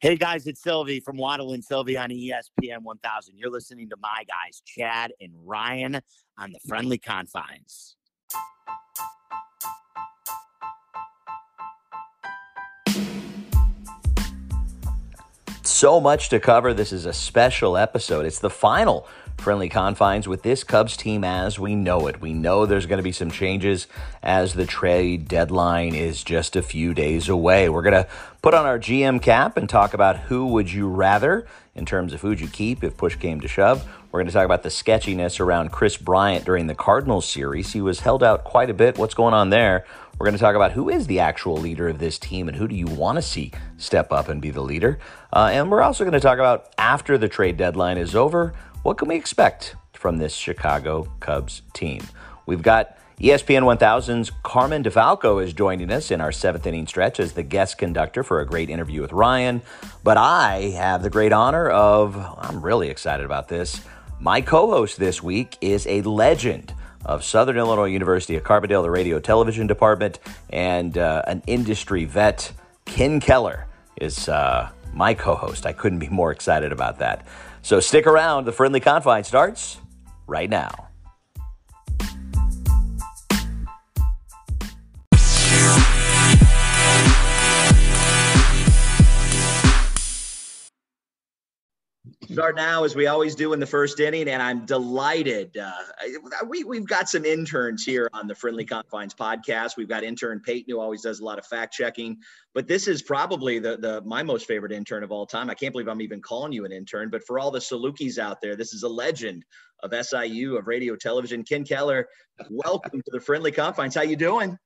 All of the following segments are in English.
Hey guys, it's Silvy from Waddle and Silvy on ESPN 1000. You're listening to my guys, Chad and Ryan, on the Friendly Confines. So much to cover. This is a special episode. It's the final friendly confines with this Cubs team as we know it. We know there's going to be some changes as the trade deadline is just a few days away. We're going to put on our GM cap and talk about who would you rather in terms of who'd you keep if push came to shove. We're going to talk about the sketchiness around Kris Bryant during the Cardinals series. He was held out quite a bit. What's going on there? We're going to talk about who is the actual leader of this team and who do you want to see step up and be the leader. Uh, and we're also going to talk about after the trade deadline is over, what can we expect from this Chicago Cubs team? We've got ESPN 1000's Carmen DeFalco is joining us in our seventh inning stretch as the guest conductor for a great interview with Ryan. But I have the great honor of, I'm really excited about this. My co host this week is a legend of Southern Illinois University at Carbondale, the radio television department, and uh, an industry vet. Ken Keller is uh, my co host. I couldn't be more excited about that. So stick around. The Friendly Confine starts right now. Start now, as we always do in the first inning, and I'm delighted. Uh, we we've got some interns here on the Friendly Confines podcast. We've got intern Peyton, who always does a lot of fact checking. But this is probably the the my most favorite intern of all time. I can't believe I'm even calling you an intern. But for all the Salukis out there, this is a legend of SIU of radio television. Ken Keller, welcome to the Friendly Confines. How you doing?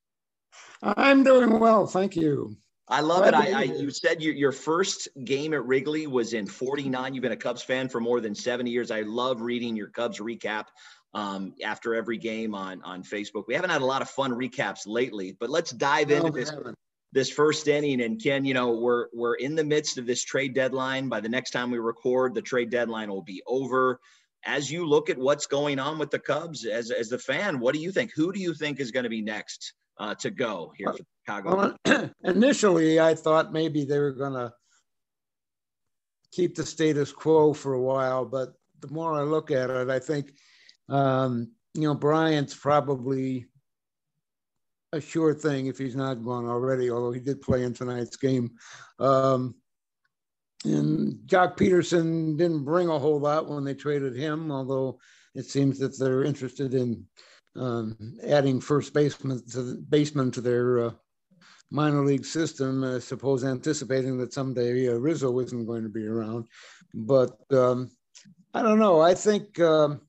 I'm doing well, thank you. I love it. I, I, you said your, your first game at Wrigley was in 49. You've been a Cubs fan for more than 70 years. I love reading your Cubs recap um, after every game on, on Facebook. We haven't had a lot of fun recaps lately, but let's dive into this, this first inning. And Ken, you know, we're, we're in the midst of this trade deadline. By the next time we record, the trade deadline will be over. As you look at what's going on with the Cubs as, as the fan, what do you think? Who do you think is going to be next uh, to go here for Chicago? Well, initially, I thought maybe they were going to keep the status quo for a while, but the more I look at it, I think, um, you know, Bryant's probably a sure thing if he's not gone already, although he did play in tonight's game. Um, and Joc Pederson didn't bring a whole lot when they traded him, although it seems that they're interested in um, adding first baseman to the baseman to their uh, minor league system. I suppose anticipating that someday uh, Rizzo isn't going to be around, but um, I don't know. I think um,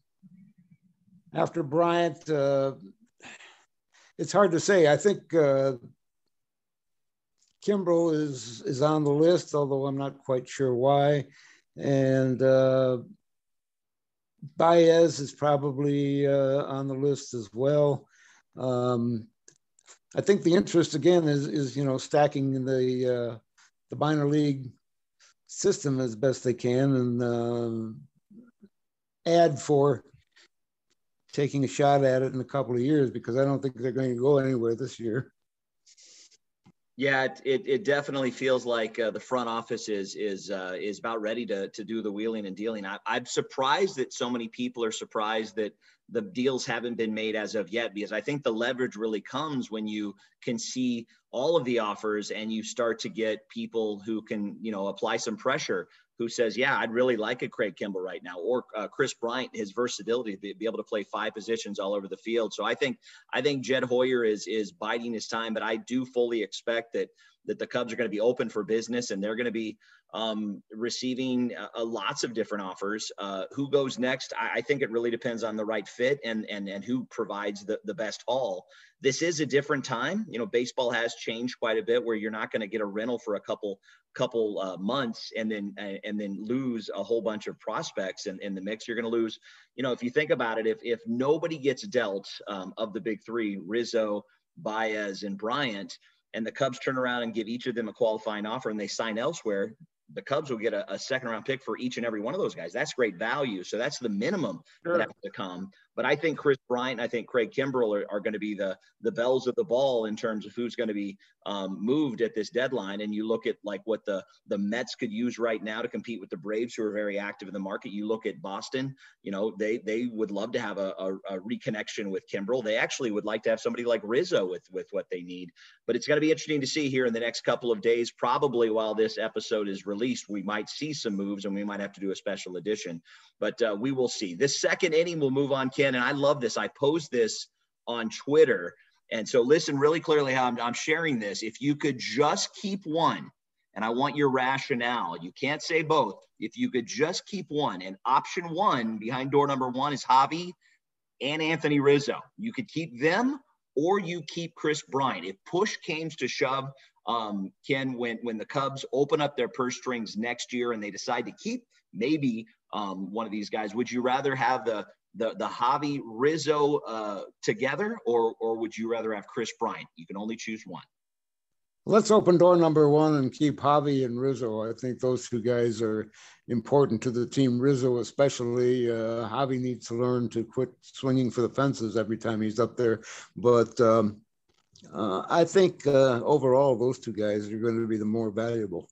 after Bryant, uh, it's hard to say. I think uh, is is on the list, although I'm not quite sure why, and uh, Baez is probably uh, on the list as well. Um, I think the interest again is is you know stacking the uh, the minor league system as best they can and uh, add for taking a shot at it in a couple of years because I don't think they're going to go anywhere this year. Yeah, it, it definitely feels like uh, the front office is is uh, is about ready to to do the wheeling and dealing. I, I'm surprised that so many people are surprised that the deals haven't been made as of yet because I think the leverage really comes when you can see all of the offers and you start to get people who can you know apply some pressure who says, "Yeah, I'd really like a Craig Kimbrel right now," or uh, Kris Bryant, his versatility to be, be, able to play five positions all over the field. So I think I think Jed Hoyer is is biding his time, but I do fully expect that that the Cubs are going to be open for business and they're going to be um, receiving uh, lots of different offers. Uh, who goes next? I, I, think it really depends on the right fit and and and who provides the the best haul. This is a different time. You know, baseball has changed quite a bit, where you're not going to get a rental for a couple couple uh, months and then and then lose a whole bunch of prospects in, in the mix. You're going to lose. You know, if you think about it, if if nobody gets dealt um, of the big three, Rizzo, Baez, and Bryant and the Cubs turn around and give each of them a qualifying offer and they sign elsewhere, the Cubs will get a, a, second round pick for each and every one of those guys. That's great value. So that's the minimum sure. that has to come. But I think Kris Bryant, I think Craig Kimbrel are, are going to be the the bells of the ball in terms of who's going to be um, moved at this deadline. And you look at like what the the Mets could use right now to compete with the Braves, who are very active in the market. You look at Boston, you know, they they would love to have a, a, a reconnection with Kimbrel. They actually would like to have somebody like Rizzo with with what they need. But it's going to be interesting to see here in the next couple of days. Probably while this episode is released, we might see some moves, and we might have to do a special edition. But uh, we will see. This second inning will move on, Ken, and I love this. I posed this on Twitter. And so listen really clearly how I'm, I'm sharing this. If you could just keep one, and I want your rationale. You can't say both. If you could just keep one, and option one behind door number one is Javi and Anthony Rizzo. You could keep them or you keep Kris Bryant. If push came to shove, um, Ken, when when the Cubs open up their purse strings next year and they decide to keep maybe um, one of these guys, would you rather have the the the Javi Rizzo uh, together, or or would you rather have Kris Bryant? You can only choose one. Let's open door number one and keep Javi and Rizzo. I think those two guys are important to the team. Rizzo, especially, uh, Javi needs to learn to quit swinging for the fences every time he's up there. But um, uh, I think uh, overall, those two guys are going to be the more valuable.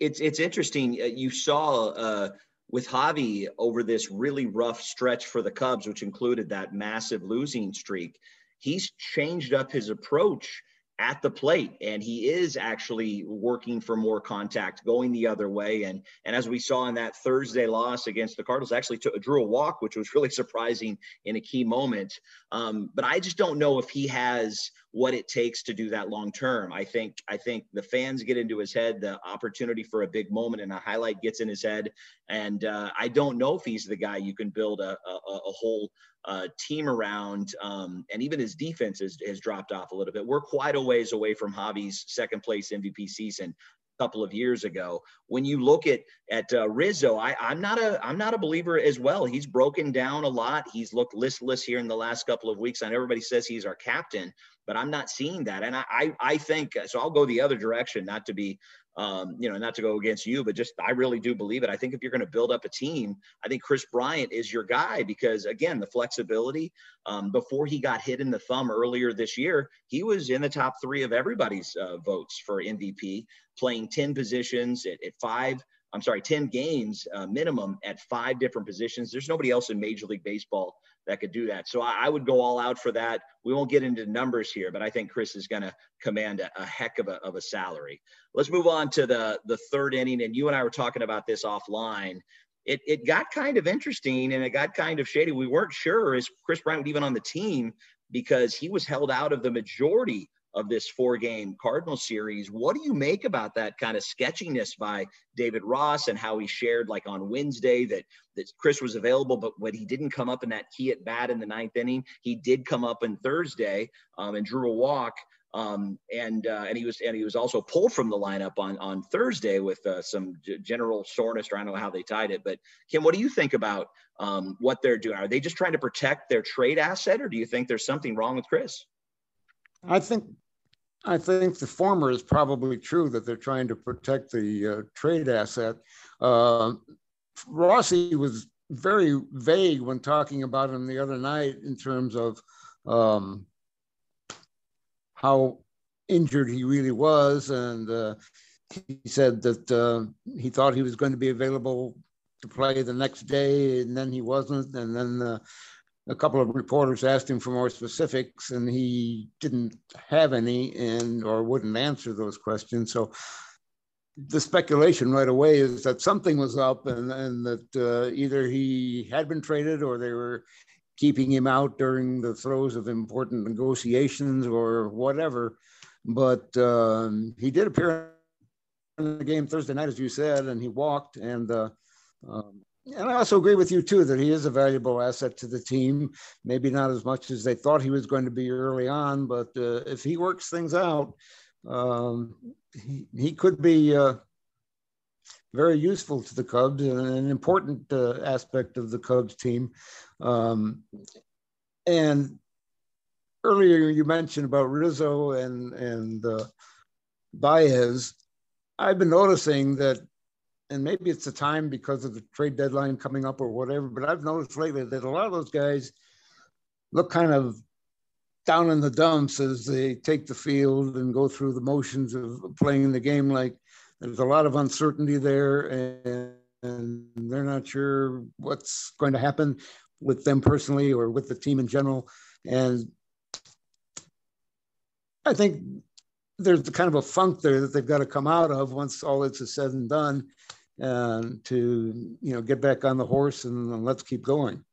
It's it's interesting. Uh, you saw uh, with Javi over this really rough stretch for the Cubs, which included that massive losing streak. He's changed up his approach at the plate and he is actually working for more contact going the other way. And and as we saw in that thursday loss against the cardinals actually took, drew a walk which was really surprising in a key moment. Um, but i just don't know if he has what it takes to do that long term. I think i think the fans get into his head the opportunity for a big moment and a highlight gets in his head. And uh, i don't know if he's the guy you can build a, a, a whole uh, team around, um, and even his defense has, has dropped off a little bit. We're quite a ways away from Javi's second place MVP season a couple of years ago. When you look at at uh, Rizzo, I, I'm not a I'm not a believer as well. He's broken down a lot. He's looked listless here in the last couple of weeks. I know everybody says he's our captain, but I'm not seeing that. And I I, I think so. I'll go the other direction, not to be um, you know, not to go against you, but just I really do believe it. I think if you're going to build up a team, I think Kris Bryant is your guy because again, the flexibility. Um, before he got hit in the thumb earlier this year, he was in the top three of everybody's uh, votes for MVP, playing ten positions at, at five. I'm sorry, 10 games uh, minimum at five different positions. There's nobody else in Major League Baseball that could do that. So I, I, would go all out for that. We won't get into numbers here, but I think Kris is going to command a, a, heck of a, of a salary. Let's move on to the the third inning, and you and I were talking about this offline. It it got kind of interesting and it got kind of shady. We weren't sure is Kris Bryant even on the team because he was held out of the majority of this four game Cardinal series. What do you make about that kind of sketchiness by David Ross and how he shared like on Wednesday that, that Kris was available, but when he didn't come up in that key at bat in the ninth inning, he did come up in Thursday um, and drew a walk. Um, and uh, and he was and he was also pulled from the lineup on on Thursday with uh, some g- general soreness. Or I don't know how they tied it, but Kim, what do you think about um, what they're doing? Are they just trying to protect their trade asset, or do you think there's something wrong with Kris? I think I think the former is probably true that they're trying to protect the uh, trade asset. Uh, Rossi was very vague when talking about him the other night in terms of um, how injured he really was, and uh, he said that uh, he thought he was going to be available to play the next day, and then he wasn't, and then uh, a couple of reporters asked him for more specifics and he didn't have any and or wouldn't answer those questions. So the speculation right away is that something was up and, and that uh, either he had been traded or they were keeping him out during the throes of important negotiations or whatever. But um, he did appear in the game thursday night as you said and he walked and uh, um, and I also agree with you too that he is a valuable asset to the team. Maybe not as much as they thought he was going to be early on, but uh, if he works things out, um, he, he could be uh, very useful to the Cubs and an important uh, aspect of the Cubs team. Um, and earlier you mentioned about Rizzo and and uh, Baez. I've been noticing that and maybe it's the time because of the trade deadline coming up or whatever, but I've noticed lately that a lot of those guys look kind of down in the dumps as they take the field and go through the motions of playing the game. Like there's a lot of uncertainty there, and, and they're not sure what's going to happen with them personally or with the team in general. And I think there's kind of a funk there that they've got to come out of once all this is said and done and to you know get back on the horse and, and let's keep going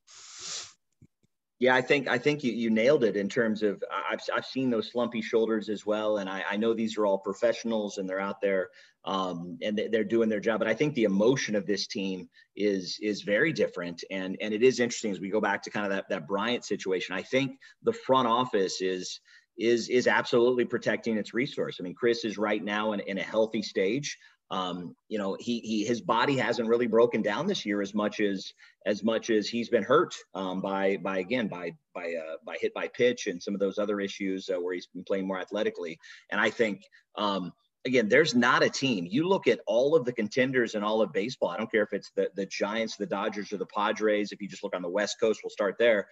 yeah, I think I think you, you nailed it in terms of I've I've seen those slumpy shoulders as well, and I, I know these are all professionals and they're out there um, and they're doing their job. But I think the emotion of this team is is very different, and and it is interesting as we go back to kind of that that Bryant situation. I think the front office is is is absolutely protecting its resource. I mean, Kris is right now in, in a healthy stage. Um, you know, he, he his body hasn't really broken down this year as much as as much as he's been hurt um, by by again by by uh, by hit by pitch and some of those other issues uh, where he's been playing more athletically. And I think um, again, there's not a team. You look at all of the contenders in all of baseball. I don't care if it's the the Giants, the Dodgers, or the Padres. If you just look on the West Coast, we'll start there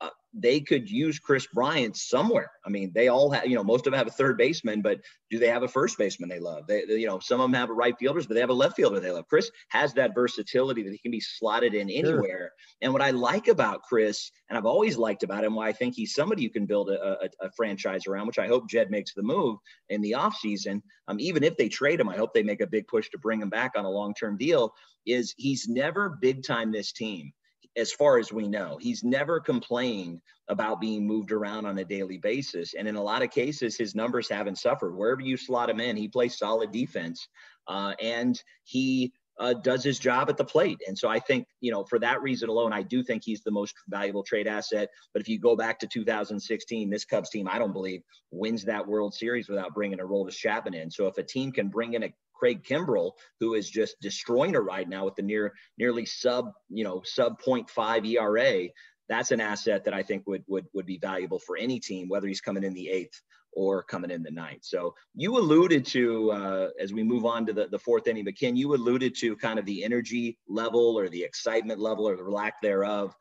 uh, they could use Kris Bryant somewhere. I mean, they all have, you know, most of them have a third baseman, but do they have a first baseman they love? They, they, you know, some of them have a right fielders, but they have a left fielder they love. Kris has that versatility that he can be slotted in anywhere. Sure. And what I like about Kris, and I've always liked about him, why I think he's somebody you can build a, a, a franchise around, which I hope Jed makes the move in the offseason. Um, even if they trade him, I hope they make a big push to bring him back on a long term deal. Is he's never big time this team as far as we know. He's never complained about being moved around on a daily basis. And in a lot of cases, his numbers haven't suffered. Wherever you slot him in, he plays solid defense. Uh, and he uh, does his job at the plate. And so I think, you know, for that reason alone, I do think he's the most valuable trade asset. But if you go back to 2016, this Cubs team, I don't believe wins that World Series without bringing a Aroldis Chapman in. So if a team can bring in a Craig Kimbrel, who is just destroying it right now with the near nearly sub, you know, sub 0.5 ERA. That's an asset that I think would would would be valuable for any team, whether he's coming in the eighth or coming in the ninth. So you alluded to uh, as we move on to the, the fourth inning, but Ken, you alluded to kind of the energy level or the excitement level or the lack thereof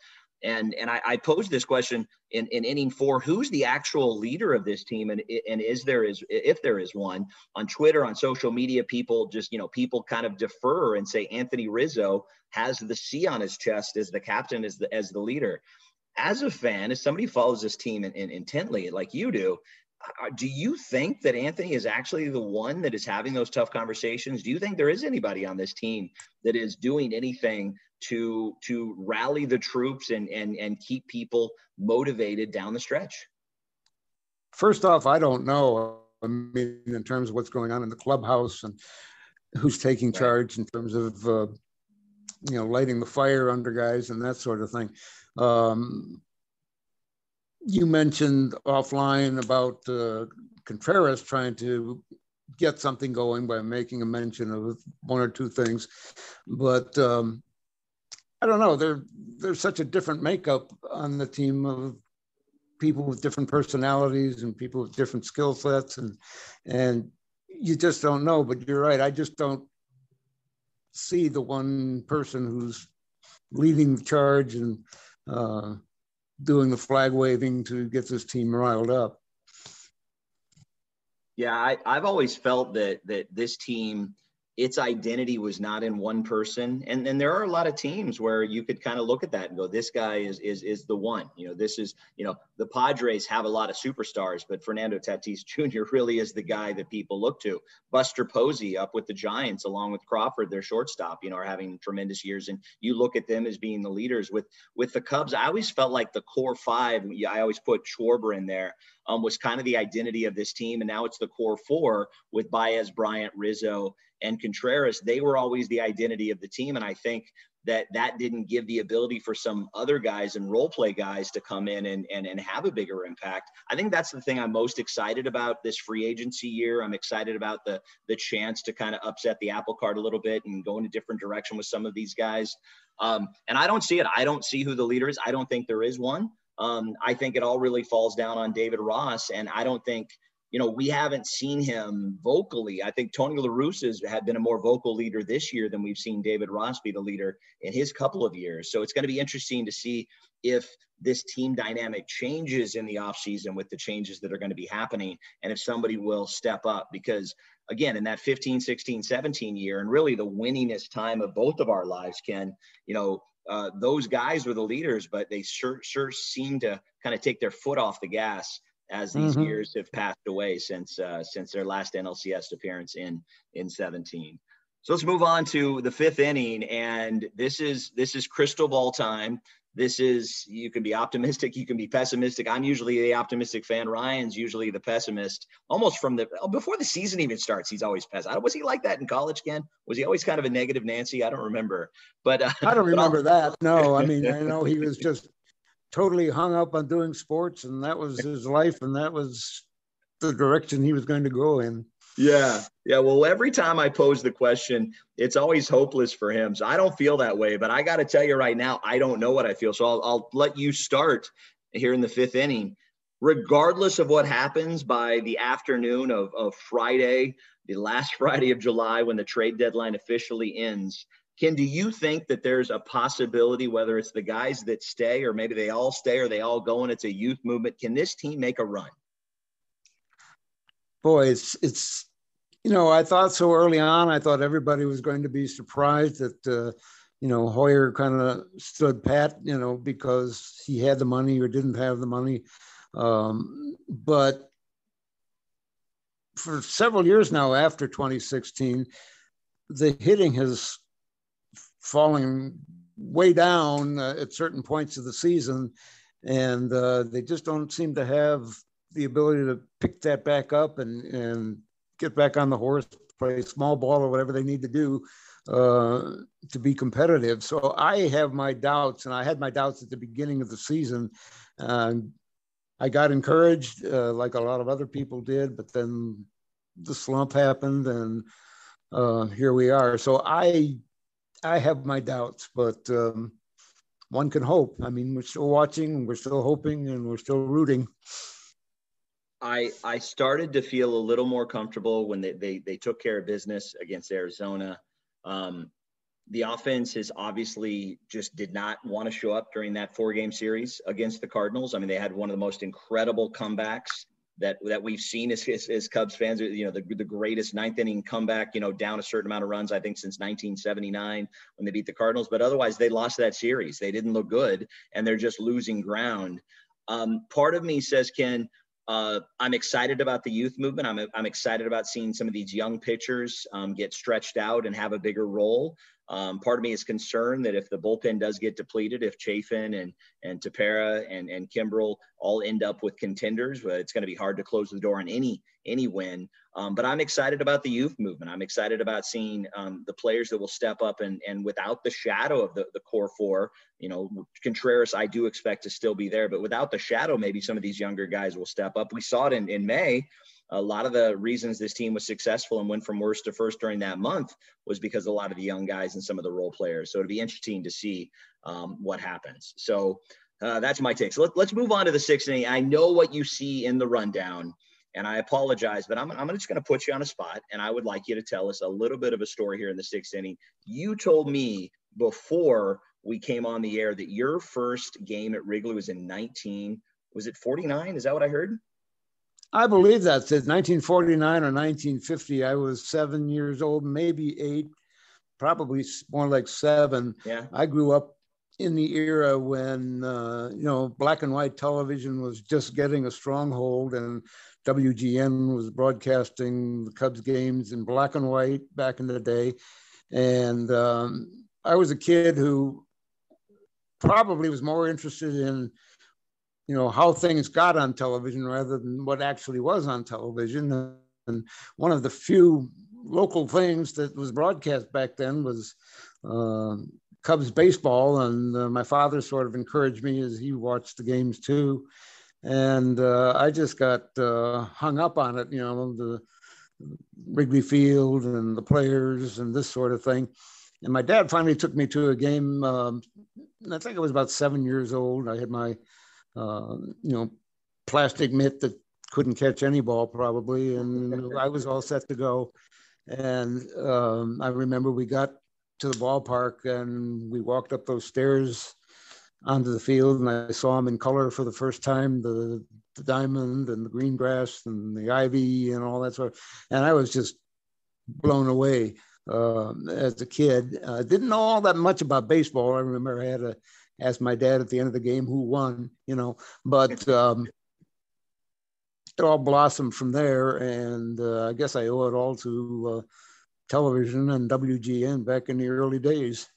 and and I, I posed this question in, in inning four: Who's the actual leader of this team, and and is there is if there is one on Twitter, on social media? People just you know people kind of defer and say Anthony Rizzo has the C on his chest as the captain, as the as the leader. As a fan, as somebody follows this team in, in, intently, like you do, uh, do you think that Anthony is actually the one that is having those tough conversations? Do you think there is anybody on this team that is doing anything to to rally the troops and and and keep people motivated down the stretch? First off, I don't know. I mean, in terms of what's going on in the clubhouse and who's taking charge in terms of uh, you know lighting the fire under guys and that sort of thing. Um, you mentioned offline about uh, Contreras trying to get something going by making a mention of one or two things, but um, I don't know. There, there's such a different makeup on the team of people with different personalities and people with different skill sets, and and you just don't know. But you're right. I just don't see the one person who's leading the charge and uh, doing the flag waving to get this team riled up. Yeah, I, I've always felt that that this team its identity was not in one person. And then there are a lot of teams where you could kind of look at that and go, this guy is is is the one. You know, this is, you know, the Padres have a lot of superstars, but Fernando Tatis Jr. really is the guy that people look to. Buster Posey up with the Giants along with Crawford, their shortstop, you know, are having tremendous years. And you look at them as being the leaders with with the Cubs. I always felt like the core five, I always put Schwarber in there. Um, was kind of the identity of this team. And now it's the core four with Baez, Bryant, Rizzo, and Contreras, they were always the identity of the team. And I think that that didn't give the ability for some other guys and role play guys to come in and, and, and have a bigger impact. I think that's the thing I'm most excited about this free agency year. I'm excited about the, the chance to kind of upset the apple cart a little bit and go in a different direction with some of these guys. Um, and I don't see it. I don't see who the leader is. I don't think there is one. Um, I think it all really falls down on David Ross. And I don't think – you know, we haven't seen him vocally. I think Tony La Russa has had been a more vocal leader this year than we've seen David Ross be the leader in his couple of years. So it's going to be interesting to see if this team dynamic changes in the offseason with the changes that are going to be happening and if somebody will step up because again in that 15 16 17 year and really the winningest time of both of our lives ken you know uh, those guys were the leaders but they sure sure seem to kind of take their foot off the gas as these mm-hmm. years have passed away since uh, since their last NLCS appearance in in 17. So let's move on to the fifth inning, and this is this is crystal ball time. This is you can be optimistic, you can be pessimistic. I'm usually the optimistic fan. Ryan's usually the pessimist. Almost from the before the season even starts, he's always pessimistic. Was he like that in college, Ken? Was he always kind of a negative Nancy? I don't remember, but uh, I don't remember that. No, I mean I know he was just totally hung up on doing sports and that was his life and that was the direction he was going to go in. Yeah. Yeah. Well, every time I pose the question, it's always hopeless for him. So I don't feel that way, but I got to tell you right now, I don't know what I feel. So I'll, I'll let you start here in the fifth inning. Regardless of what happens by the afternoon of, of Friday, the last Friday of July, when the trade deadline officially ends, Ken, do you think that there's a possibility, whether it's the guys that stay or maybe they all stay or they all go and it's a youth movement? Can this team make a run? Boy, it's it's you know I thought so early on. I thought everybody was going to be surprised that uh, you know Hoyer kind of stood pat, you know, because he had the money or didn't have the money. Um, but for several years now, after 2016, the hitting has falling way down uh, at certain points of the season, and uh, they just don't seem to have the ability to pick that back up and and get back on the horse, play small ball or whatever they need to do uh, to be competitive. So I have my doubts, and I had my doubts at the beginning of the season. I got encouraged, uh, like a lot of other people did, but then the slump happened, and uh, here we are. So I I have my doubts, but um, one can hope. I mean, we're still watching, we're still hoping, and we're still rooting. I I started to feel a little more comfortable when they they, they took care of business against Arizona. Um, the offense has obviously just did not want to show up during that four game series against the Cardinals. I mean, they had one of the most incredible comebacks that that we've seen as, as, as, Cubs fans. You know, the, the greatest ninth inning comeback, you know, down a certain amount of runs, I think, since 1979 when they beat the Cardinals. But otherwise, they lost that series. They didn't look good, and they're just losing ground. Um, part of me says, Ken, uh, I'm excited about the youth movement. I'm, I'm excited about seeing some of these young pitchers um, get stretched out and have a bigger role. Um, part of me is concerned that if the bullpen does get depleted, if Chafin and and Tepera and and Kimbrel all end up with contenders, it's going to be hard to close the door on any any win. Um, but I'm excited about the youth movement. I'm excited about seeing um, the players that will step up and and without the shadow of the the core four, you know, Contreras I do expect to still be there, but without the shadow, maybe some of these younger guys will step up. We saw it in in May a lot of the reasons this team was successful and went from worst to first during that month was because a lot of the young guys and some of the role players. So it'd be interesting to see um, what happens. So uh, that's my take. So let, us move on to the sixth inning. I know what you see in the rundown, and I apologize, but I'm, I'm just going to put you on a spot, and I would like you to tell us a little bit of a story here in the sixth inning. You told me before we came on the air that your first game at Wrigley was in 19. Was it 49? Is that what I heard? I believe that's it. 1949 or 1950. I was seven years old, maybe eight, probably more like seven. Yeah. I grew up in the era when uh, you know black and white television was just getting a stronghold, and WGN was broadcasting the Cubs games in black and white back in the day. And um, I was a kid who probably was more interested in you know how things got on television rather than what actually was on television. And one of the few local things that was broadcast back then was uh, cubs baseball. And uh, my father sort of encouraged me as he watched the games too. And uh, i just got uh, hung up on it you know the wrigley field and the players and this sort of thing. And my dad finally took me to a game um, i think i was about seven years old. I had my uh, you know, plastic mitt that couldn't catch any ball probably, and I was all set to go. And um, I remember we got to the ballpark and we walked up those stairs onto the field, and I saw them in color for the first time the the diamond and the green grass and the ivy and all that sort of, and I was just blown away uh, as a kid. I didn't know all that much about baseball. I remember I had to ask my dad at the end of the game who won, you know, but um, it all blossomed from there. And uh, I guess I owe it all to uh, television and WGN back in the early days.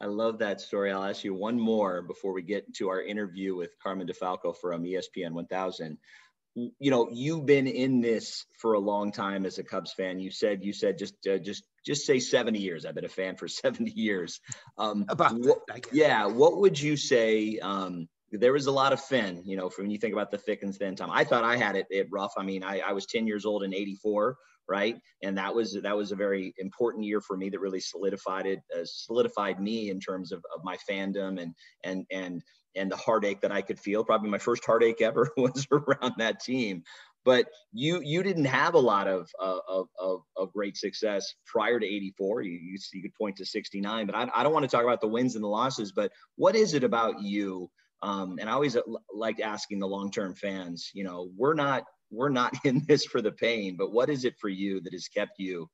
I love that story. I'll ask you one more before we get to our interview with Carmen DeFalco from ESPN 1000 you know you've been in this for a long time as a Cubs fan. You said you said just uh, just just say 70 years. I've been a fan for 70 years. Um, About what, yeah, what would you say? Um, there was a lot of thin, you know, when you think about the thick and thin time. I thought I had it, it rough. I mean, I, I was 10 years old in 84, right? And that was that was a very important year for me that really solidified it, uh, solidified me in terms of, of my fandom and and and and the heartache that I could feel. Probably my first heartache ever was around that team. But you you didn't have a lot of of, of, of great success prior to 84. You, you, you could point to 69, but I, I don't want to talk about the wins and the losses. But what is it about you? Um, and I always uh, like asking the long term fans. You know, we're not we're not in this for the pain, but what is it for you that has kept you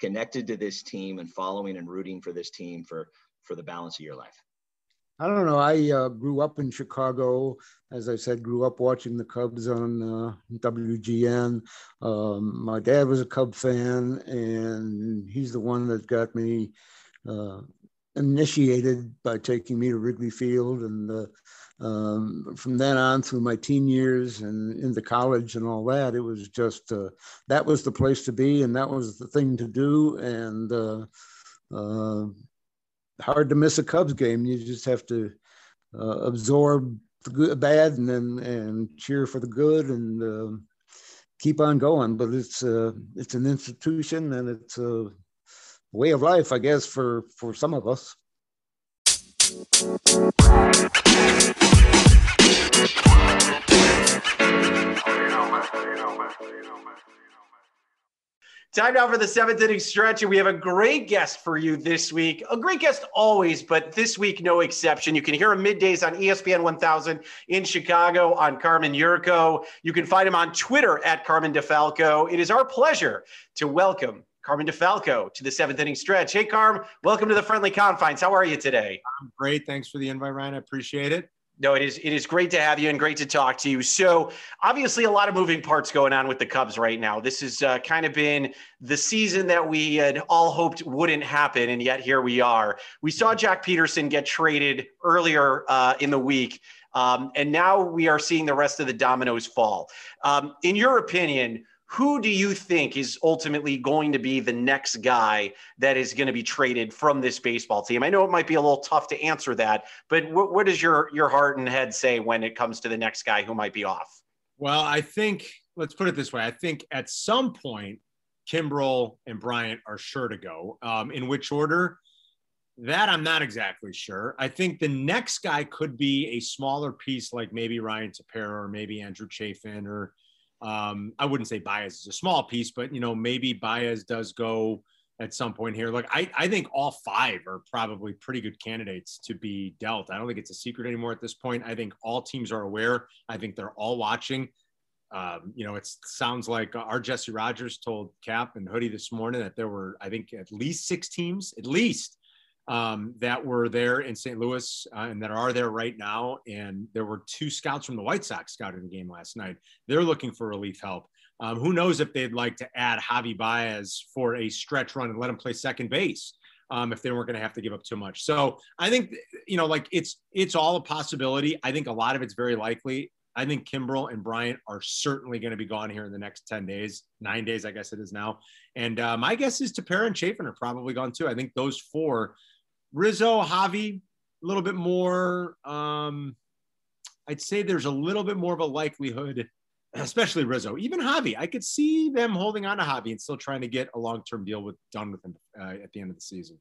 connected to this team and following and rooting for this team for for the balance of your life? I don't know. I uh, grew up in Chicago. As I said, grew up watching the Cubs on uh, WGN. Um, my dad was a Cub fan, and he's the one that got me uh, initiated by taking me to Wrigley Field. And uh, um, from then on through my teen years and into college and all that, it was just uh, that was the place to be, and that was the thing to do. And uh, hard to miss a Cubs game. You just have to uh, absorb the good, bad, and then and cheer for the good, and uh, keep on going. But it's uh, it's an institution, and it's a way of life, I guess, for for some of us. Time now for the seventh inning stretch, and we have a great guest for you this week. A great guest always, but this week no exception. You can hear him middays on ESPN 1000 in Chicago on Carmen Jurko. You can find him on Twitter at Carmen DeFalco. It is our pleasure to welcome Carmen DeFalco to the seventh inning stretch. Hey, Carm, welcome to the Friendly Confines. How are you today? I'm great. Thanks for the invite, Ryan. I appreciate it. No, it is it is great to have you and great to talk to you. So, obviously, a lot of moving parts going on with the Cubs right now. This has uh, kind of been the season that we had all hoped wouldn't happen, and yet here we are. We saw Joc Pederson get traded earlier uh, in the week, um, and now we are seeing the rest of the dominoes fall. Um, in your opinion, who do you think is ultimately going to be the next guy that is going to be traded from this baseball team? I know it might be a little tough to answer that, but what, what does your your heart and head say when it comes to the next guy who might be off? Well, I think let's put it this way: I think at some point, Kimbrel and Bryant are sure to go. Um, in which order? That I'm not exactly sure. I think the next guy could be a smaller piece, like maybe Ryan Tepera or maybe Andrew Chafin or um, I wouldn't say Baez is a small piece, but you know maybe Baez does go at some point here. Look, I, I think all five are probably pretty good candidates to be dealt. I don't think it's a secret anymore at this point. I think all teams are aware. I think they're all watching. Um, you know, it sounds like our Jesse Rogers told Kap and Hoodie this morning that there were, I think, at least six teams, at least um, that were there in St. Louis uh, and that are there right now. And there were two scouts from the White Sox scouting the game last night. They're looking for relief help. Um, who knows if they'd like to add Javi Baez for a stretch run and let him play second base um, if they weren't going to have to give up too much. So I think you know, like it's it's all a possibility. I think a lot of it's very likely. I think Kimbrel and Bryant are certainly going to be gone here in the next 10 days, nine days, I guess it is now. And uh, my guess is Tepera and Chafin are probably gone too. I think those four Rizzo, Javi, a little bit more. Um, I'd say there's a little bit more of a likelihood, especially Rizzo, even Javi. I could see them holding on to Javi and still trying to get a long term deal with done with him uh, at the end of the season.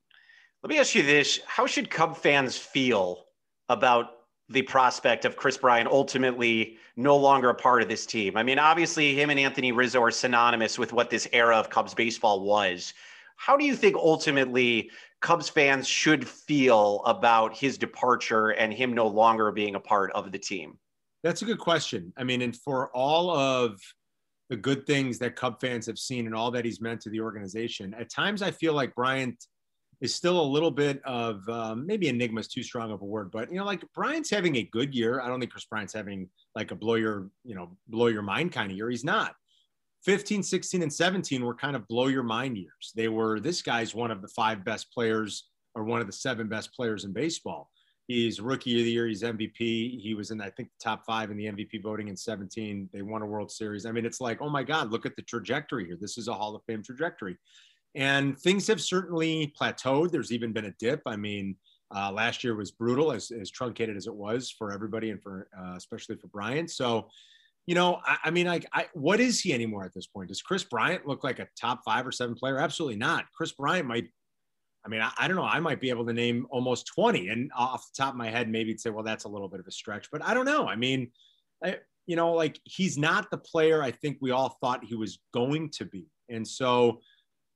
Let me ask you this: How should Cub fans feel about the prospect of Kris Bryant ultimately no longer a part of this team? I mean, obviously, him and Anthony Rizzo are synonymous with what this era of Cubs baseball was. How do you think ultimately Cubs fans should feel about his departure and him no longer being a part of the team? That's a good question. I mean, and for all of the good things that Cub fans have seen and all that he's meant to the organization, at times I feel like Bryant is still a little bit of um, maybe enigma is too strong of a word, but you know, like Bryant's having a good year. I don't think Kris Bryant's having like a blow your, you know, blow your mind kind of year. He's not. 15, 16, and 17 were kind of blow your mind years. They were this guy's one of the five best players or one of the seven best players in baseball. He's rookie of the year. He's MVP. He was in, I think, the top five in the MVP voting in 17. They won a World Series. I mean, it's like, oh my God, look at the trajectory here. This is a Hall of Fame trajectory. And things have certainly plateaued. There's even been a dip. I mean, uh, last year was brutal, as, as truncated as it was for everybody, and for uh, especially for Bryant. So, you know, I, I mean, like, I, what is he anymore at this point? Does Kris Bryant look like a top five or seven player? Absolutely not. Kris Bryant might. I mean, I, I don't know. I might be able to name almost 20, and off the top of my head, maybe say, well, that's a little bit of a stretch, but I don't know. I mean, I, you know, like he's not the player I think we all thought he was going to be, and so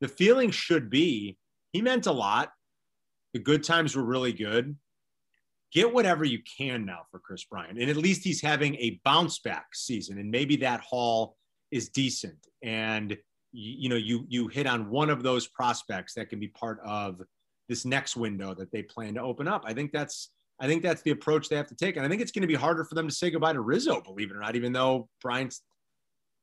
the feeling should be he meant a lot. The good times were really good. Get whatever you can now for Kris Bryant. And at least he's having a bounce back season. And maybe that haul is decent. And you, know, you you hit on one of those prospects that can be part of this next window that they plan to open up. I think that's I think that's the approach they have to take. And I think it's going to be harder for them to say goodbye to Rizzo, believe it or not, even though Bryant's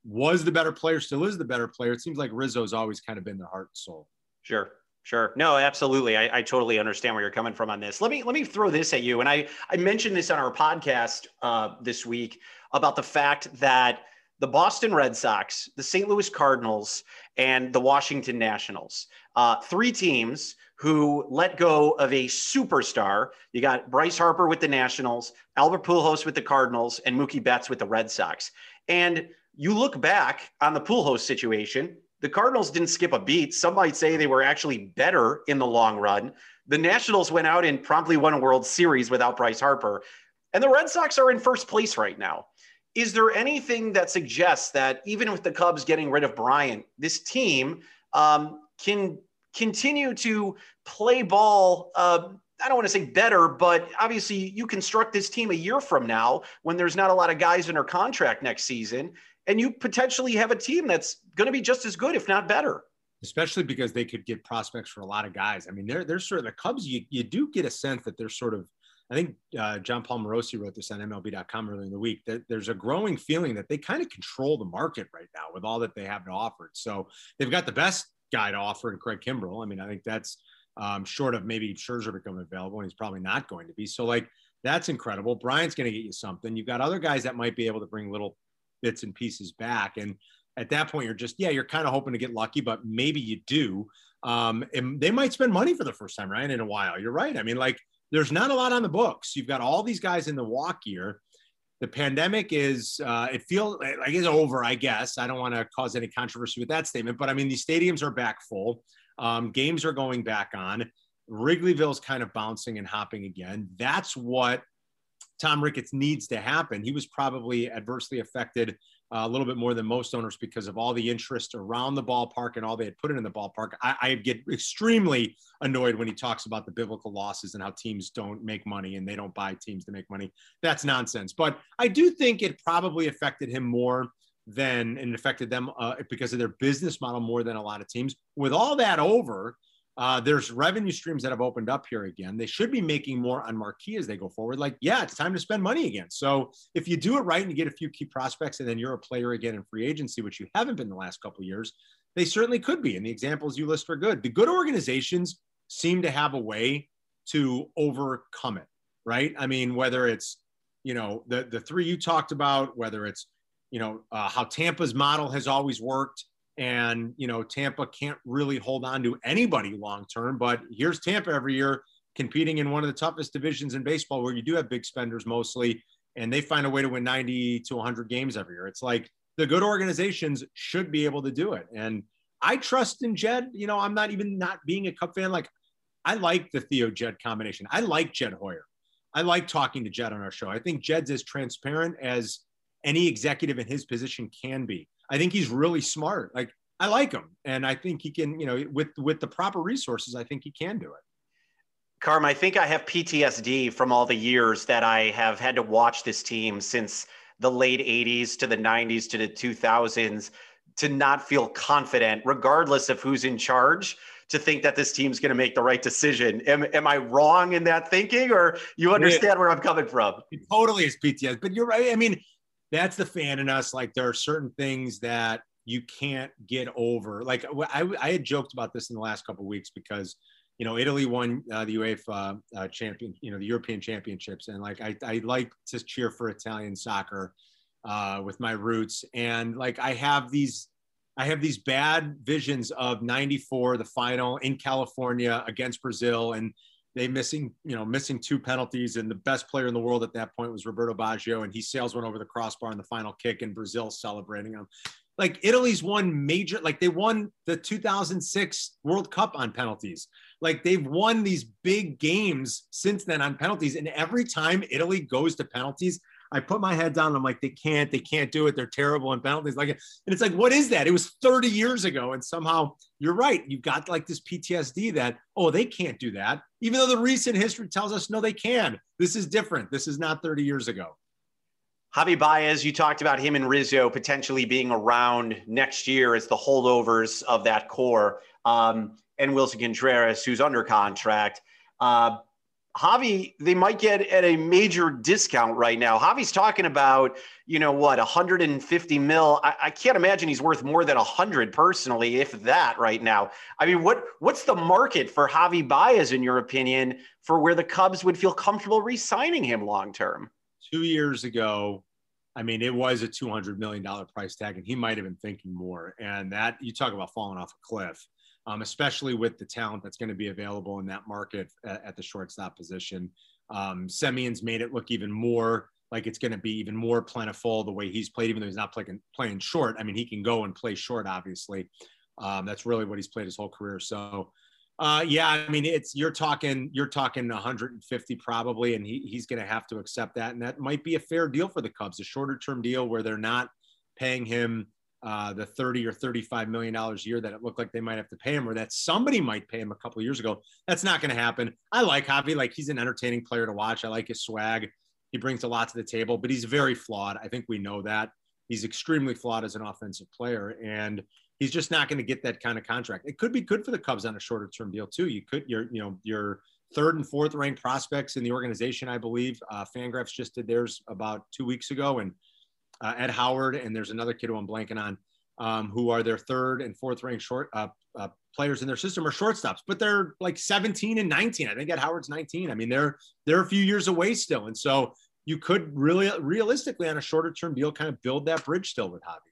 was the better player, still is the better player. It seems like Rizzo's always kind of been their heart and soul. Sure. Sure. No, absolutely. I, I, totally understand where you're coming from on this. Let me let me throw this at you. And I I mentioned this on our podcast uh, this week about the fact that the Boston Red Sox, the St. Louis Cardinals, and the Washington Nationals, uh, three teams who let go of a superstar. You got Bryce Harper with the Nationals, Albert Pujols with the Cardinals, and Mookie Betts with the Red Sox. And you look back on the Pujols situation, the Cardinals didn't skip a beat. Some might say they were actually better in the long run. The Nationals went out and promptly won a World Series without Bryce Harper. And the Red Sox are in first place right now. Is there anything that suggests that even with the Cubs getting rid of Bryant, this team um, can continue to play ball? Uh, I don't want to say better, but obviously you construct this team a year from now when there's not a lot of guys in their contract next season and you potentially have a team that's going to be just as good, if not better. Especially because they could get prospects for a lot of guys. I mean, they're they're sort of the Cubs. You you do get a sense that they're sort of. I think uh, Jon Paul Morosi wrote this on MLB.com earlier in the week. That there's a growing feeling that they kind of control the market right now with all that they have to offer. So they've got the best guy to offer in Craig Kimbrel. I mean, I think that's um, short of maybe Scherzer becoming available, and he's probably not going to be. So like that's incredible. Bryant's going to get you something. You've got other guys that might be able to bring little bits and pieces back. And at that point, you're just, yeah, you're kind of hoping to get lucky, but maybe you do. Um, and they might spend money for the first time, right? In a while. You're right. I mean, like, there's not a lot on the books. You've got all these guys in the walk year. The pandemic is, uh, it feels like it's over, I guess. I don't want to cause any controversy with that statement, but I mean, these stadiums are back full. Um, games are going back on. Wrigleyville's kind of bouncing and hopping again. That's what Tom Ricketts needs to happen. He was probably adversely affected uh, a little bit more than most owners because of all the interest around the ballpark and all they had put in the ballpark. I, I, get extremely annoyed when he talks about the biblical losses and how teams don't make money and they don't buy teams to make money. That's nonsense. But I do think it probably affected him more than and affected them uh, because of their business model more than a lot of teams. With all that over, uh, there's revenue streams that have opened up here again. They should be making more on marquee as they go forward. Like, yeah, it's time to spend money again. So if you do it right and you get a few key prospects, and then you're a player again in free agency, which you haven't been the last couple years, they certainly could be. And the examples you list are good. The good organizations seem to have a way to overcome it, right? I mean, whether it's you know the the three you talked about, whether it's you know uh, how Tampa's model has always worked and, you know, Tampa can't really hold on to anybody long term. But here's Tampa every year competing in one of the toughest divisions in baseball where you do have big spenders mostly, and they find a way to win 90 to 100 games every year. It's like the good organizations should be able to do it. And I trust in Jed. You know, I'm not even not being a Cub fan. Like, I like the Theo Jed combination. I like Jed Hoyer. I like talking to Jed on our show. I think Jed's as transparent as any executive in his position can be. I think he's really smart. Like I like him, and I think he can. You know, with with the proper resources, I think he can do it. Carm, I think I have PTSD from all the years that I have had to watch this team since the late 80s to the 90s to the 2000s to not feel confident, regardless of who's in charge, to think that this team's going to make the right decision. Am, am I wrong in that thinking, or you understand where I'm coming from? It totally is PTSD, but you're right. I mean, that's the fan in us. Like there are certain things that you can't get over. Like I, I had joked about this in the last couple weeks because you know Italy won uh, the UEFA uh, champion, you know the European Championships, and like I, I like to cheer for Italian soccer uh, with my roots, and like I have these. I have these bad visions of 94, the final in California against Brazil, and they missing, you know, missing two penalties, and the best player in the world at that point was Roberto Baggio, and he sails one over the crossbar in the final kick, and Brazil celebrating him. Like Italy's won major, like they won the 2006 World Cup on penalties. Like they've won these big games since then on penalties, and every time Italy goes to penalties, I put my head down. I'm like, they can't, they can't do it. They're terrible in penalties. Like, and it's like, what is that? It was 30 years ago. And somehow you're right. You've got like this PTSD that, oh, they can't do that. Even though the recent history tells us, no, they can. This is different. This is not 30 years ago. Javy Baez, you talked about him and Rizzo potentially being around next year as the holdovers of that core, um, and Willson Contreras, who's under contract. Uh, Javy, they might get at a major discount right now. Javy's talking about, you know, what, 150 mil. I, I can't imagine he's worth more than 100 personally, if that right now. I mean, what what's the market for Javy Baez, in your opinion, for where the Cubs would feel comfortable re signing him long term? Two years ago, I mean, it was a $200 million price tag, and he might have been thinking more. And that, you talk about falling off a cliff um, especially with the talent that's going to be available in that market at, at the shortstop position. Um, Semien's made it look even more like it's going to be even more plentiful the way he's played, even though he's not playing playing short. I mean, he can go and play short, obviously. Um, that's really what he's played his whole career. So, uh, yeah, I mean, it's you're talking you're talking 150 probably, and he, he's going to have to accept that, and that might be a fair deal for the Cubs, a shorter term deal where they're not paying him uh, the 30 or 35 million dollars a year that it looked like they might have to pay him or that somebody might pay him a couple years ago. That's not going to happen. I like Javy. Like he's an entertaining player to watch. I like his swag. He brings a lot to the table, but he's very flawed. I think we know that. He's extremely flawed as an offensive player. And he's just not going to get that kind of contract. It could be good for the Cubs on a shorter term deal too. You could, you're, you know, your third and fourth ranked prospects in the organization, I believe. Uh, Fangraphs just did theirs about two weeks ago, and uh, Ed Howard, and there's another kid who I'm blanking on, um, who are their third and fourth ranked short uh, uh, players in their system are shortstops, but they're like 17 and 19. I think Ed Howard's 19. I mean, they're they're a few years away still, and so you could really realistically on a shorter term deal kind of build that bridge still with Javy.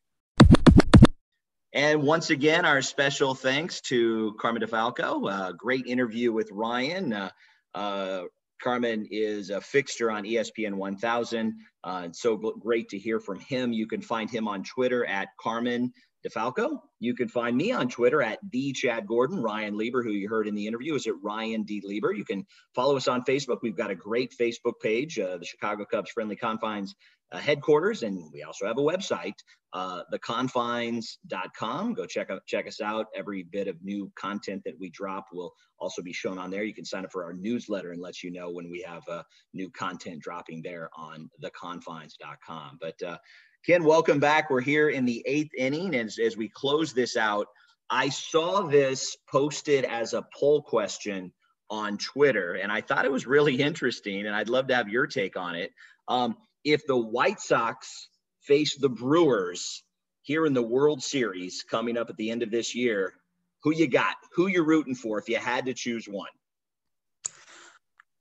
And once again, our special thanks to Carmen DeFalco. Uh, great interview with Ryan. Uh, uh, Carmen is a fixture on ESPN 1000. Uh, so great to hear from him. You can find him on Twitter at Carmen DeFalco. You can find me on Twitter at the Chad Gordon. Ryan Lieber, who you heard in the interview, is at Ryan D. Lieber. You can follow us on Facebook. We've got a great Facebook page, uh, the Chicago Cubs Friendly Confines uh, headquarters, and we also have a website, uh, theconfines.com. Go check out check us out. Every bit of new content that we drop will also be shown on there. You can sign up for our newsletter and let you know when we have uh, new content dropping there on theconfines.com. But uh, Ken, welcome back. We're here in the eighth inning, and as, as we close this out, I saw this posted as a poll question on Twitter, and I thought it was really interesting, and I'd love to have your take on it. Um, if the White Sox face the Brewers here in the World Series coming up at the end of this year, who you got? Who you're rooting for if you had to choose one?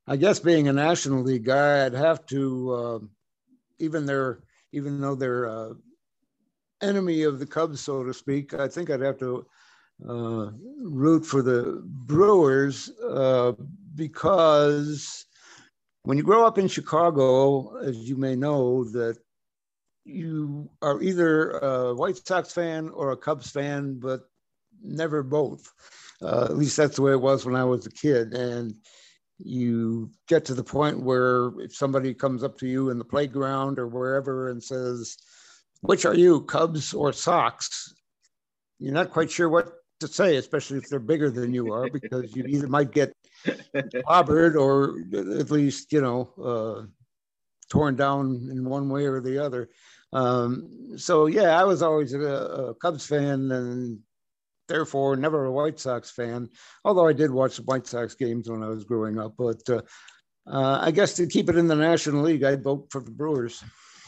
I guess being a National League guy, I'd have to, uh, even their, even though they're uh, enemy of the Cubs, so to speak, I think I'd have to uh, root for the Brewers uh, because when you grow up in Chicago, as you may know, that you are either a White Sox fan or a Cubs fan, but never both. Uh, at least that's the way it was when I was a kid. And you get to the point where if somebody comes up to you in the playground or wherever and says, which are you, Cubs or Sox? You're not quite sure what to say, especially if they're bigger than you are, because you either might get clobbered or at least, you know, uh, torn down in one way or the other. Um, so, yeah, I was always a, a Cubs fan and therefore never a White Sox fan, although I did watch the White Sox games when I was growing up. But uh, uh, I guess to keep it in the National League, I'd vote for the Brewers.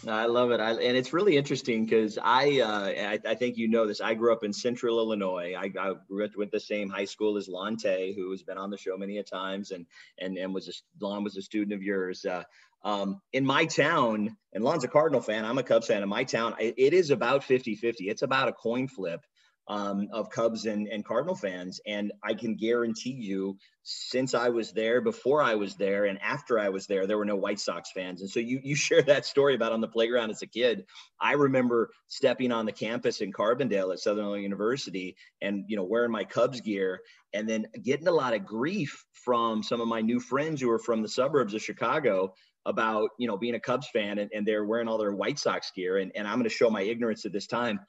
I love it, I, and it's really interesting because I, uh, I, I think you know this. I grew up in Central Illinois. I, I up with the same high school as Lon Tay, who has been on the show many a times, and and and was a, Lon was a student of yours. Uh, um, in my town, and Lon's a Cardinal fan. I'm a Cubs fan. In my town, it, it is about 50-50. It's about a coin flip um, of Cubs and, and Cardinal fans. And I can guarantee you, since I was there, before I was there, and after I was there, there were no White Sox fans. And so you you share that story about on the playground as a kid. I remember stepping on the campus in Carbondale at Southern Illinois University, and you know wearing my Cubs gear, and then getting a lot of grief from some of my new friends who are from the suburbs of Chicago about you know being a Cubs fan and, and they're wearing all their White Sox gear and, and I'm going to show my ignorance at this time.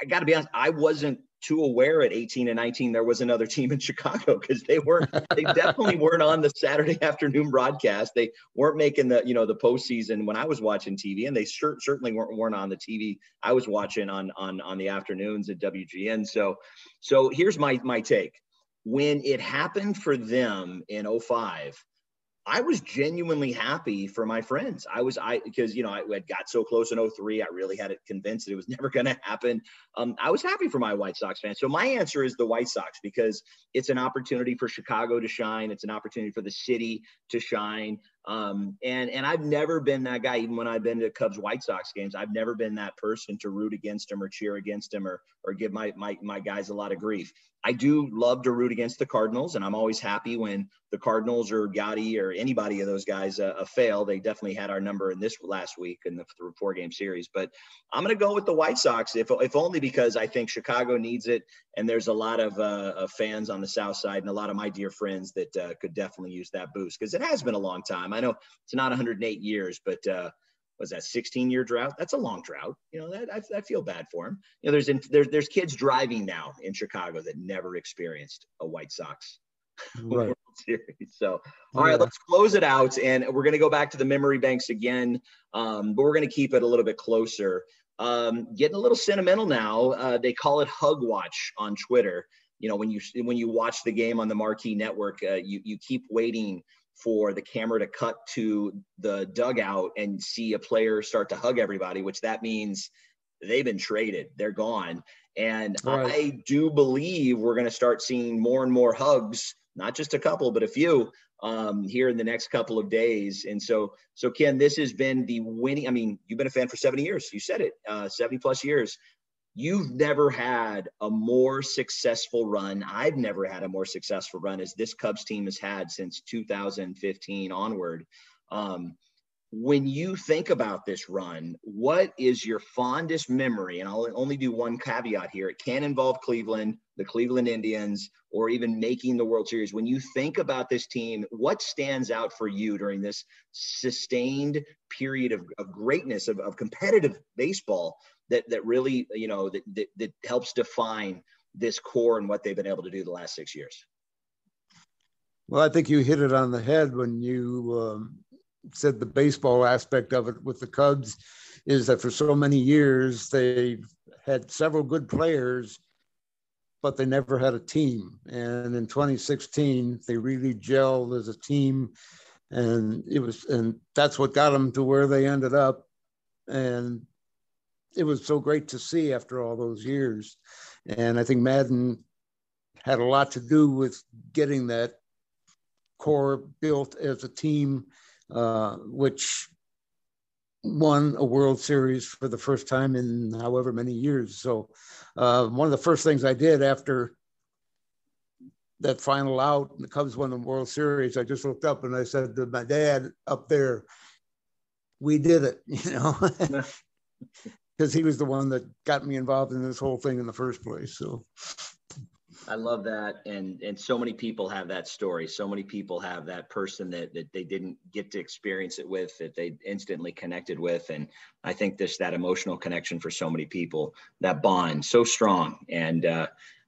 I got to be honest, I wasn't too aware at 18 and 19 there was another team in Chicago because they weren't they definitely weren't on the Saturday afternoon broadcast. They weren't making the you know the postseason when I was watching TV, and they certainly weren't weren't on the TV I was watching on on on the afternoons at WGN. So so here's my my take. When it happened for them in 05, I was genuinely happy for my friends. I was I because you know I had got so close in 03. I really had it convinced that it was never going to happen. Um, I was happy for my White Sox fans. So my answer is the White Sox because it's an opportunity for Chicago to shine. It's an opportunity for the city to shine. Um, and and I've never been that guy, even when I've been to Cubs White Sox games. I've never been that person to root against them or cheer against them or or give my my my guys a lot of grief. I do love to root against the Cardinals, and I'm always happy when the Cardinals or Gotti or anybody of those guys uh, uh, fail. They definitely had our number in this last week in the four game series. But I'm going to go with the White Sox, if, if only because I think Chicago needs it. And there's a lot of, uh, of fans on the South side and a lot of my dear friends that uh, could definitely use that boost because it has been a long time. I know it's not 108 years, but uh, was that 16 year drought? That's a long drought. You know, that, I, I feel bad for him. You know, there's, in, there's, there's kids driving now in Chicago that never experienced a White Sox right. World Series. So, all yeah. right, let's close it out. And we're going to go back to the memory banks again, um, but we're going to keep it a little bit closer. Um, getting a little sentimental now. Uh, they call it Hug Watch on Twitter. You know, when you when you watch the game on the Marquee Network, uh, you you keep waiting for the camera to cut to the dugout and see a player start to hug everybody, which that means they've been traded, they're gone. And right. I do believe we're going to start seeing more and more hugs, not just a couple, but a few um, here in the next couple of days. And so, so Ken, this has been the winning. I mean, you've been a fan for 70 years. You said it, uh, 70 plus years. You've never had a more successful run. I've never had a more successful run as this Cubs team has had since 2015 onward. Um, when you think about this run, what is your fondest memory? And I'll only do one caveat here. It can involve Cleveland, the Cleveland Indians, or even making the World Series. When you think about this team, what stands out for you during this sustained period of, of greatness, of, of competitive baseball that that really you know that, that, that helps define this core and what they've been able to do the last six years. Well i think you hit it on the head when you um, said the baseball aspect of it with the cubs is that for so many years they had several good players but they never had a team. And in 2016 they really gelled as a team. And it was and that's what got them to where they ended up. And it was so great to see after all those years. And I think Maddon had a lot to do with getting that core built as a team, uh, which won a World Series for the first time in however many years. So, uh, one of the first things I did after that final out, and the Cubs won the World Series, I just looked up and I said to my dad up there, "We did it," you know. because he was the one that got me involved in this whole thing in the first place. So, I love that, and and so many people have that story. So many people have that person that that they didn't get to experience it with, that they instantly connected with, and I think this that emotional connection for so many people, that bond, so strong, and uh,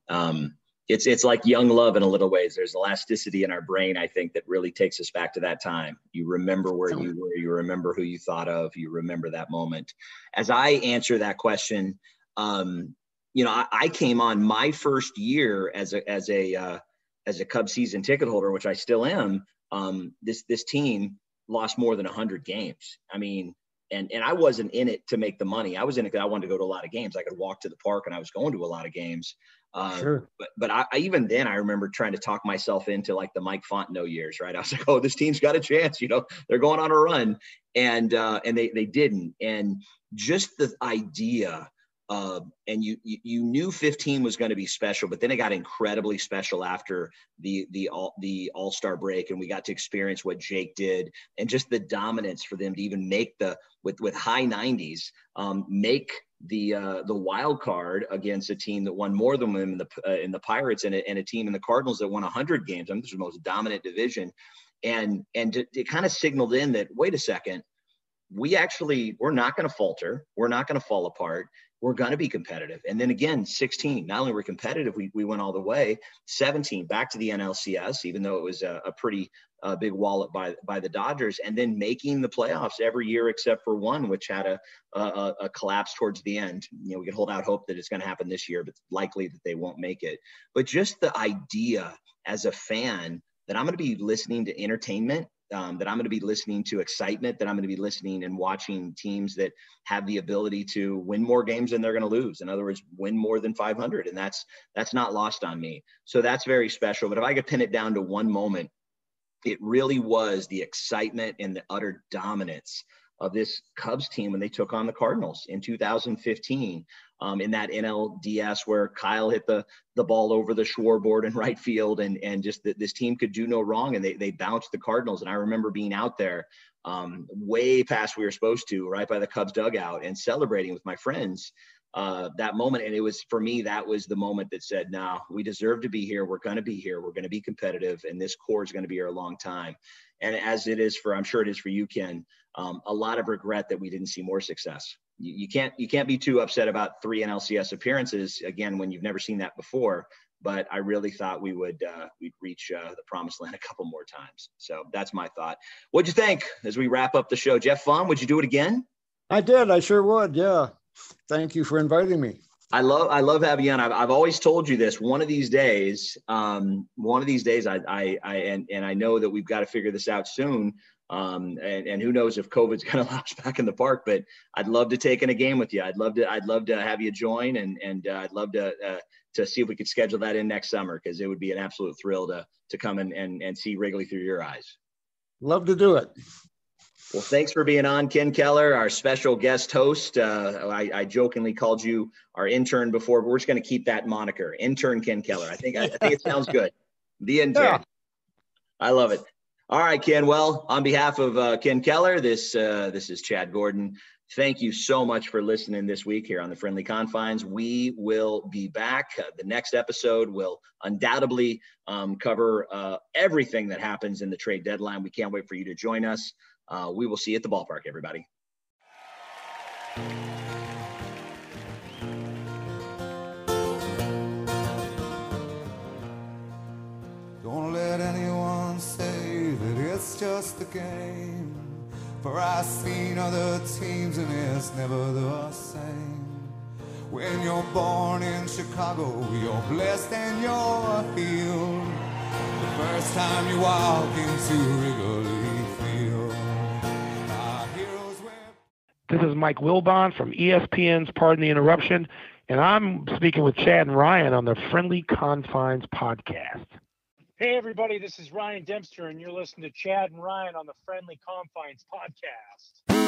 um, it's it's like young love in a little ways. There's elasticity in our brain, I think, that really takes us back to that time. You remember where you were, you remember who you thought of, you remember that moment. As I answer that question, um, you know, I, I, came on my first year as a as a uh, as a Cub season ticket holder, which I still am. Um, this this team lost more than hundred games. I mean, and and I wasn't in it to make the money. I was in it because I wanted to go to a lot of games. I could walk to the park, and I was going to a lot of games. Uh, sure. But but I, I, even then I remember trying to talk myself into like the Mike Fontenot years, right? I was like, oh, this team's got a chance. You know, they're going on a run, and uh, and they they didn't. And just the idea. Uh, and you, you, you knew 15 was going to be special, but then it got incredibly special after the the all the All Star break, and we got to experience what Jake did, and just the dominance for them to even make the with with high 90s, um, make the uh, the wild card against a team that won more than them in the uh, in the Pirates and a, and a team in the Cardinals that won 100 games. I mean, this is the most dominant division, and and it, it kind of signaled in that wait a second, we actually we're not going to falter, we're not going to fall apart. We're going to be competitive. And then again, 16, not only were competitive, we, we went all the way. 17, back to the NLCS, even though it was a, a pretty a big wallet by by the Dodgers, and then making the playoffs every year except for one, which had a a, a collapse towards the end. You know, we can hold out hope that it's going to happen this year, but likely that they won't make it. But just the idea as a fan that I'm going to be listening to entertainment um, that I'm going to be listening to excitement, that I'm going to be listening and watching teams that have the ability to win more games than they're going to lose. In other words, win more than 500, and that's that's not lost on me. So that's very special. But if I could pin it down to one moment it really was the excitement and the utter dominance of this Cubs team when they took on the Cardinals in 2015 um, in that NLDS where Kyle hit the the ball over the scoreboard in right field and and just that this team could do no wrong and they they bounced the Cardinals and I remember being out there um, way past we were supposed to right by the Cubs dugout and celebrating with my friends uh, that moment. And it was for me, that was the moment that said, no, we deserve to be here. We're going to be here. We're going to be competitive. And this core is going to be here a long time. And as it is for, I'm sure it is for you, Ken, um, a lot of regret that we didn't see more success. You, you, can't, you can't be too upset about three NLCS appearances again, when you've never seen that before. But I really thought we would uh, we'd reach uh, the promised land a couple more times. So that's my thought. What'd you think as we wrap up the show? Jeff Fun, would you do it again? I did. I sure would. Yeah. Thank you for inviting me. I love I love having you on. I've, I've always told you this. One of these days, um, one of these days, I, I, I and and I know that we've got to figure this out soon. Um, and, and who knows if COVID's going to allow us back in the park? But I'd love to take in a game with you. I'd love to. I'd love to have you join, and and uh, I'd love to uh, to see if we could schedule that in next summer because it would be an absolute thrill to to come and and, and see Wrigley through your eyes. Love to do it. Well, thanks for being on, Ken Keller, our special guest host. Uh, I, I, jokingly called you our intern before, but we're just going to keep that moniker, intern Ken Keller. I think I, I think it sounds good. The intern. Yeah. I love it. All right, Ken. Well, on behalf of uh, Ken Keller, this uh, this is Chad Gordon. Thank you so much for listening this week here on the Friendly Confines. We will be back. Uh, the next episode will undoubtedly um, cover uh, everything that happens in the trade deadline. We can't wait for you to join us. Uh, we will see you at the ballpark, everybody. It's just a game. For I've seen other teams and it's never the same. When you're born in Chicago, you're blessed and you're healed. The first time you walk into Wrigley. This is Mike Wilbon from ESPN's Pardon the Interruption, and I'm speaking with Chad and Ryan on the Friendly Confines podcast. Hey, everybody, this is Ryan Dempster, and you're listening to Chad and Ryan on the Friendly Confines podcast.